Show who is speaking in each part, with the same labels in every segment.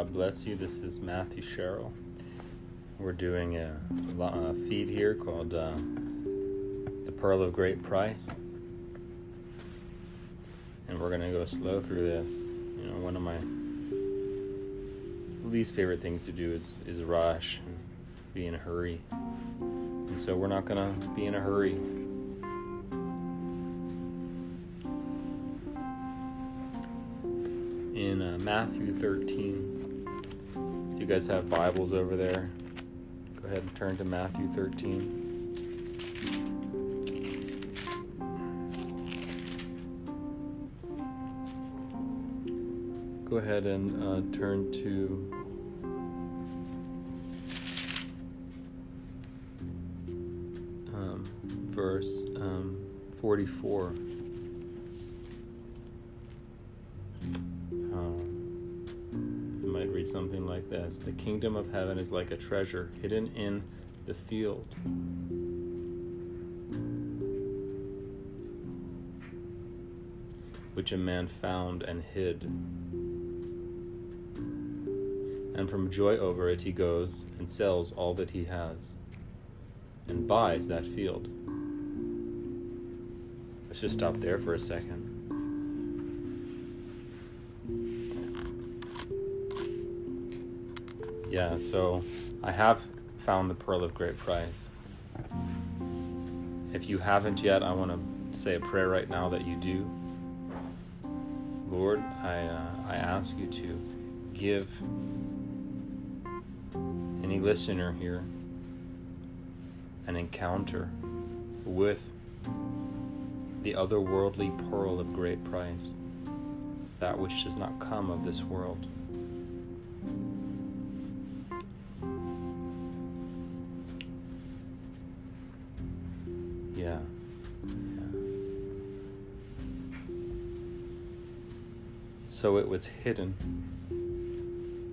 Speaker 1: God bless you. This is Matthew Sherrill. We're doing a, a feed here called uh, The Pearl of Great Price. And we're going to go slow through this. You know, one of my least favorite things to do is, is rush and be in a hurry. And so we're not going to be in a hurry. in uh, Matthew 13. Guys have Bibles over there, go ahead and turn to Matthew 13. Go ahead and uh, turn to um, verse um, 44. Something like this The kingdom of heaven is like a treasure hidden in the field. Which a man found and hid. And from joy over it, he goes and sells all that he has and buys that field. Let's just stop there for a second. Yeah, so I have found the pearl of great price. If you haven't yet, I want to say a prayer right now that you do. Lord, I, uh, I ask you to give any listener here an encounter with the otherworldly pearl of great price, that which does not come of this world. So it was hidden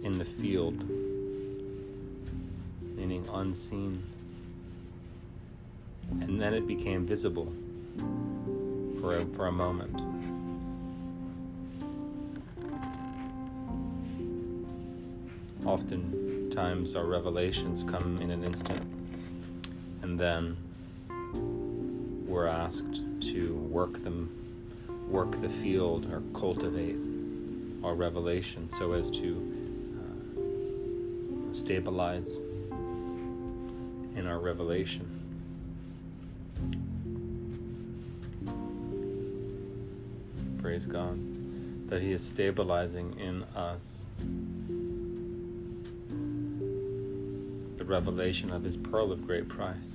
Speaker 1: in the field, meaning unseen. And then it became visible for a, for a moment. Oftentimes, our revelations come in an instant, and then we're asked to work them, work the field, or cultivate our revelation so as to uh, stabilize in our revelation. Praise God that He is stabilizing in us the revelation of His pearl of great price.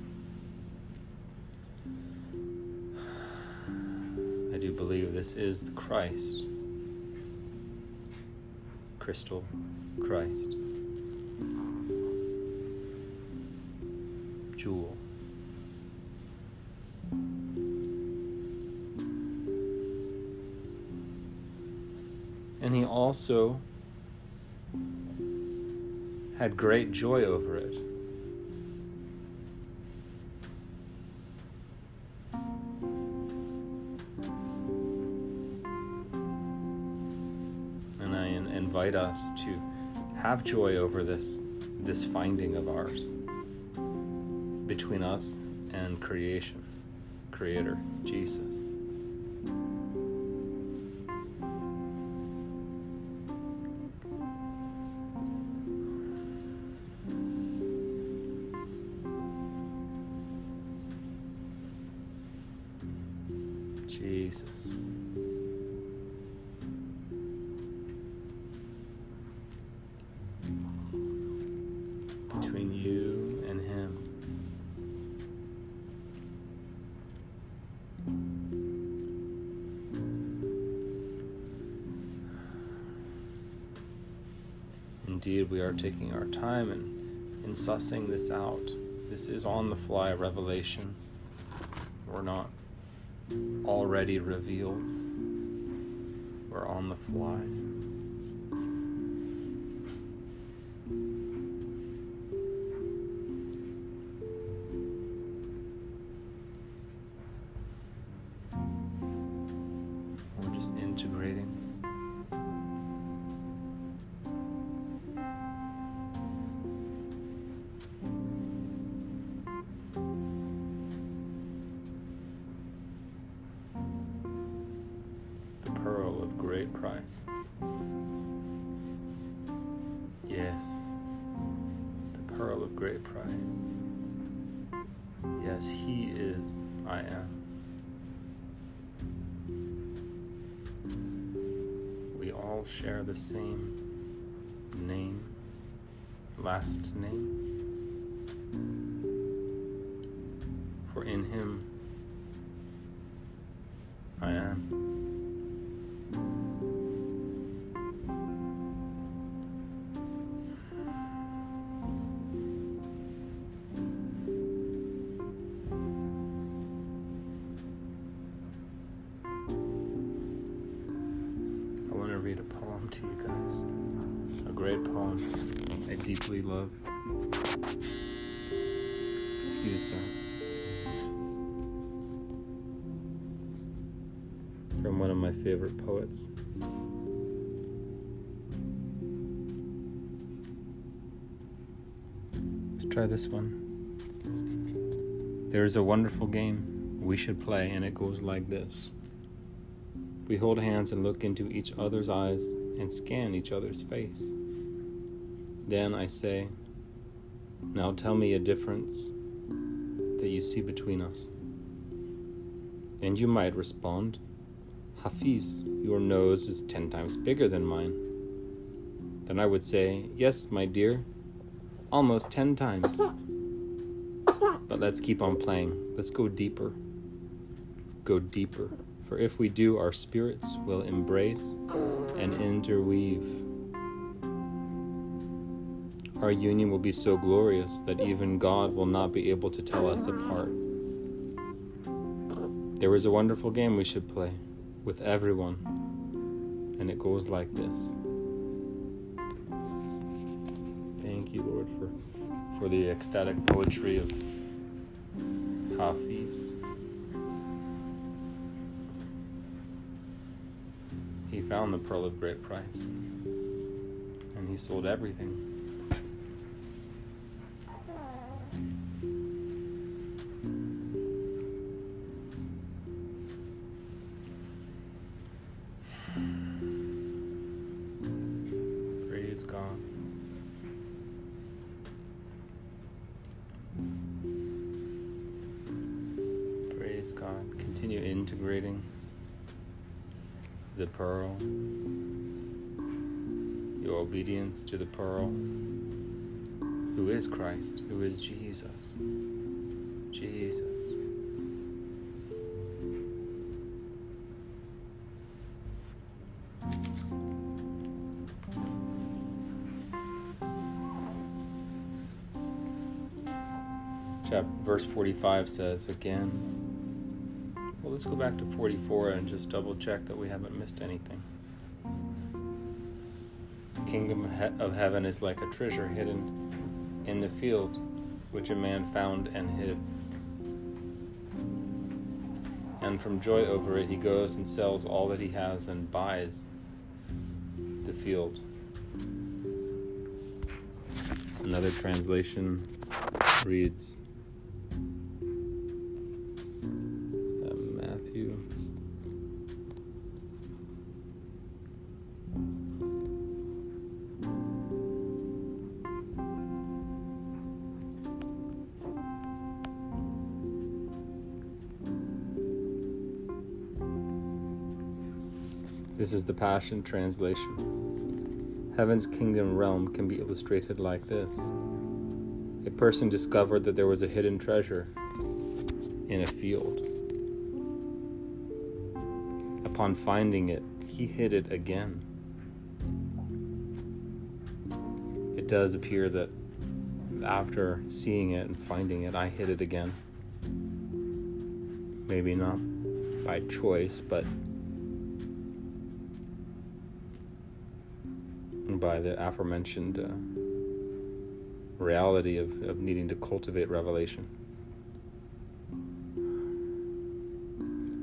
Speaker 1: I do believe this is the Christ, crystal Christ, jewel. And he also had great joy over it. Invite us to have joy over this this finding of ours between us and creation, creator, Jesus. Jesus. Indeed we are taking our time and in sussing this out. This is on the fly revelation. We're not already revealed. We're on the fly. Price. Yes, the pearl of great price. Yes, He is, I am. We all share the same name, last name. For in Him I am. Excuse that. From one of my favorite poets. Let's try this one. There is a wonderful game we should play, and it goes like this. We hold hands and look into each other's eyes and scan each other's face. Then I say, Now tell me a difference you see between us. And you might respond, Hafiz, your nose is ten times bigger than mine. Then I would say, Yes, my dear, almost ten times. But let's keep on playing. Let's go deeper. Go deeper. For if we do, our spirits will embrace and interweave. Our union will be so glorious that even God will not be able to tell us apart. There is a wonderful game we should play with everyone, and it goes like this. Thank you, Lord, for, for the ecstatic poetry of Hafiz. He found the pearl of great price, and he sold everything. Obedience to the pearl, who is Christ, who is Jesus. Jesus. Chap- verse 45 says again, well, let's go back to 44 and just double check that we haven't missed anything. Kingdom of heaven is like a treasure hidden in the field, which a man found and hid. And from joy over it, he goes and sells all that he has and buys the field. Another translation reads This is the Passion Translation. Heaven's kingdom realm can be illustrated like this. A person discovered that there was a hidden treasure in a field. Upon finding it, he hid it again. It does appear that after seeing it and finding it, I hid it again. Maybe not by choice, but by the aforementioned uh, reality of, of needing to cultivate revelation.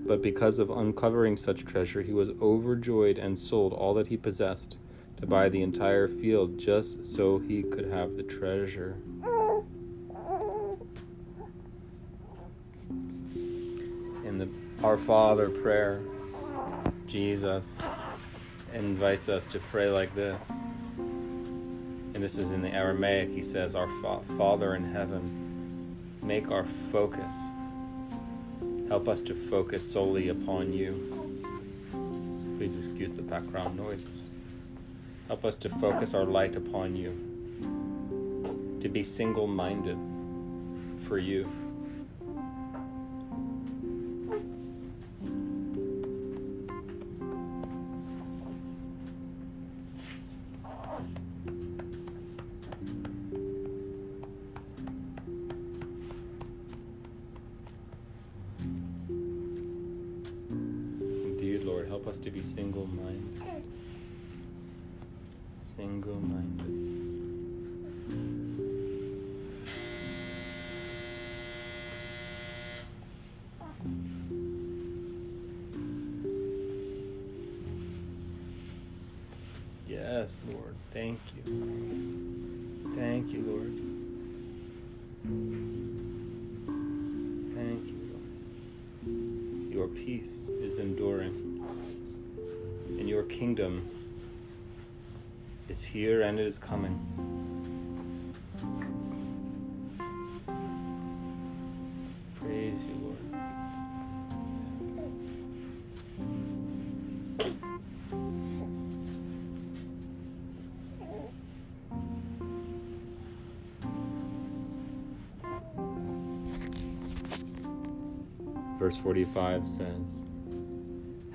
Speaker 1: But because of uncovering such treasure, he was overjoyed and sold all that he possessed to buy the entire field just so he could have the treasure. In the Our Father prayer, Jesus, invites us to pray like this. And this is in the Aramaic. He says, Our fa- Father in heaven, make our focus. Help us to focus solely upon you. Please excuse the background noises. Help us to focus our light upon you, to be single minded for you. Help us to be single minded. Single minded. Your peace is enduring, and your kingdom is here and it is coming. Verse 45 says,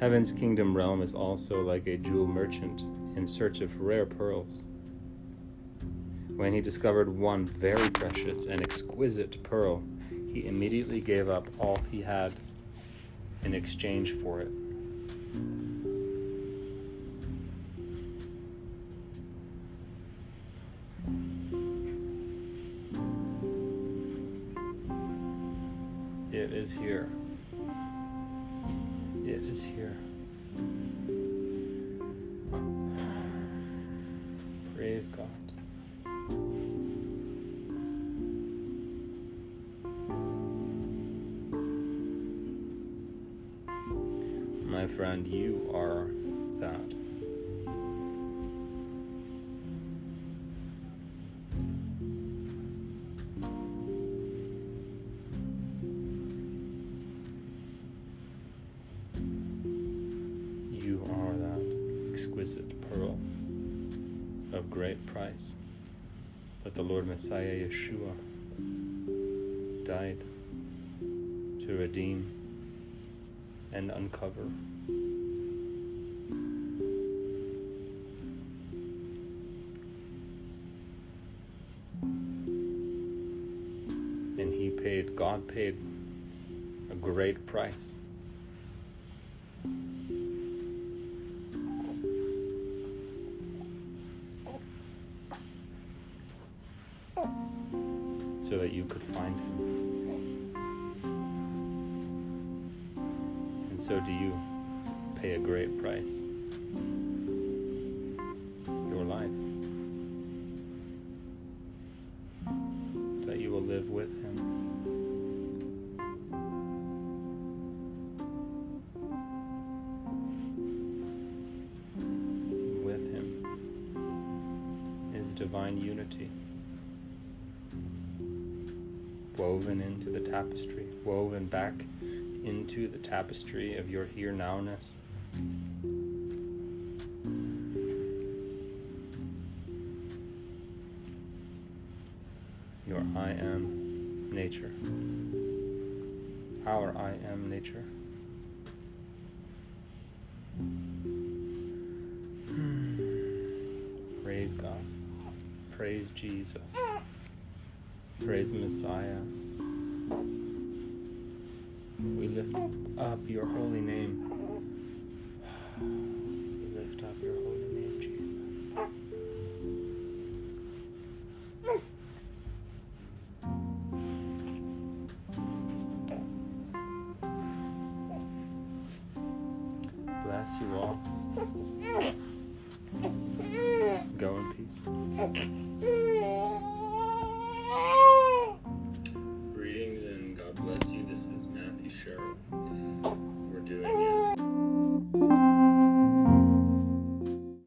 Speaker 1: Heaven's kingdom realm is also like a jewel merchant in search of rare pearls. When he discovered one very precious and exquisite pearl, he immediately gave up all he had in exchange for it. It is here. Is here. Praise God. My friend, you are that. Are that exquisite pearl of great price that the Lord Messiah Yeshua died to redeem and uncover. And he paid, God paid a great price. Divine unity woven into the tapestry, woven back into the tapestry of your here nowness. Your I am nature. Our I am nature. Praise Jesus. Praise Messiah. We lift up your holy name. We lift up your holy name, Jesus. Bless you all. Go in peace.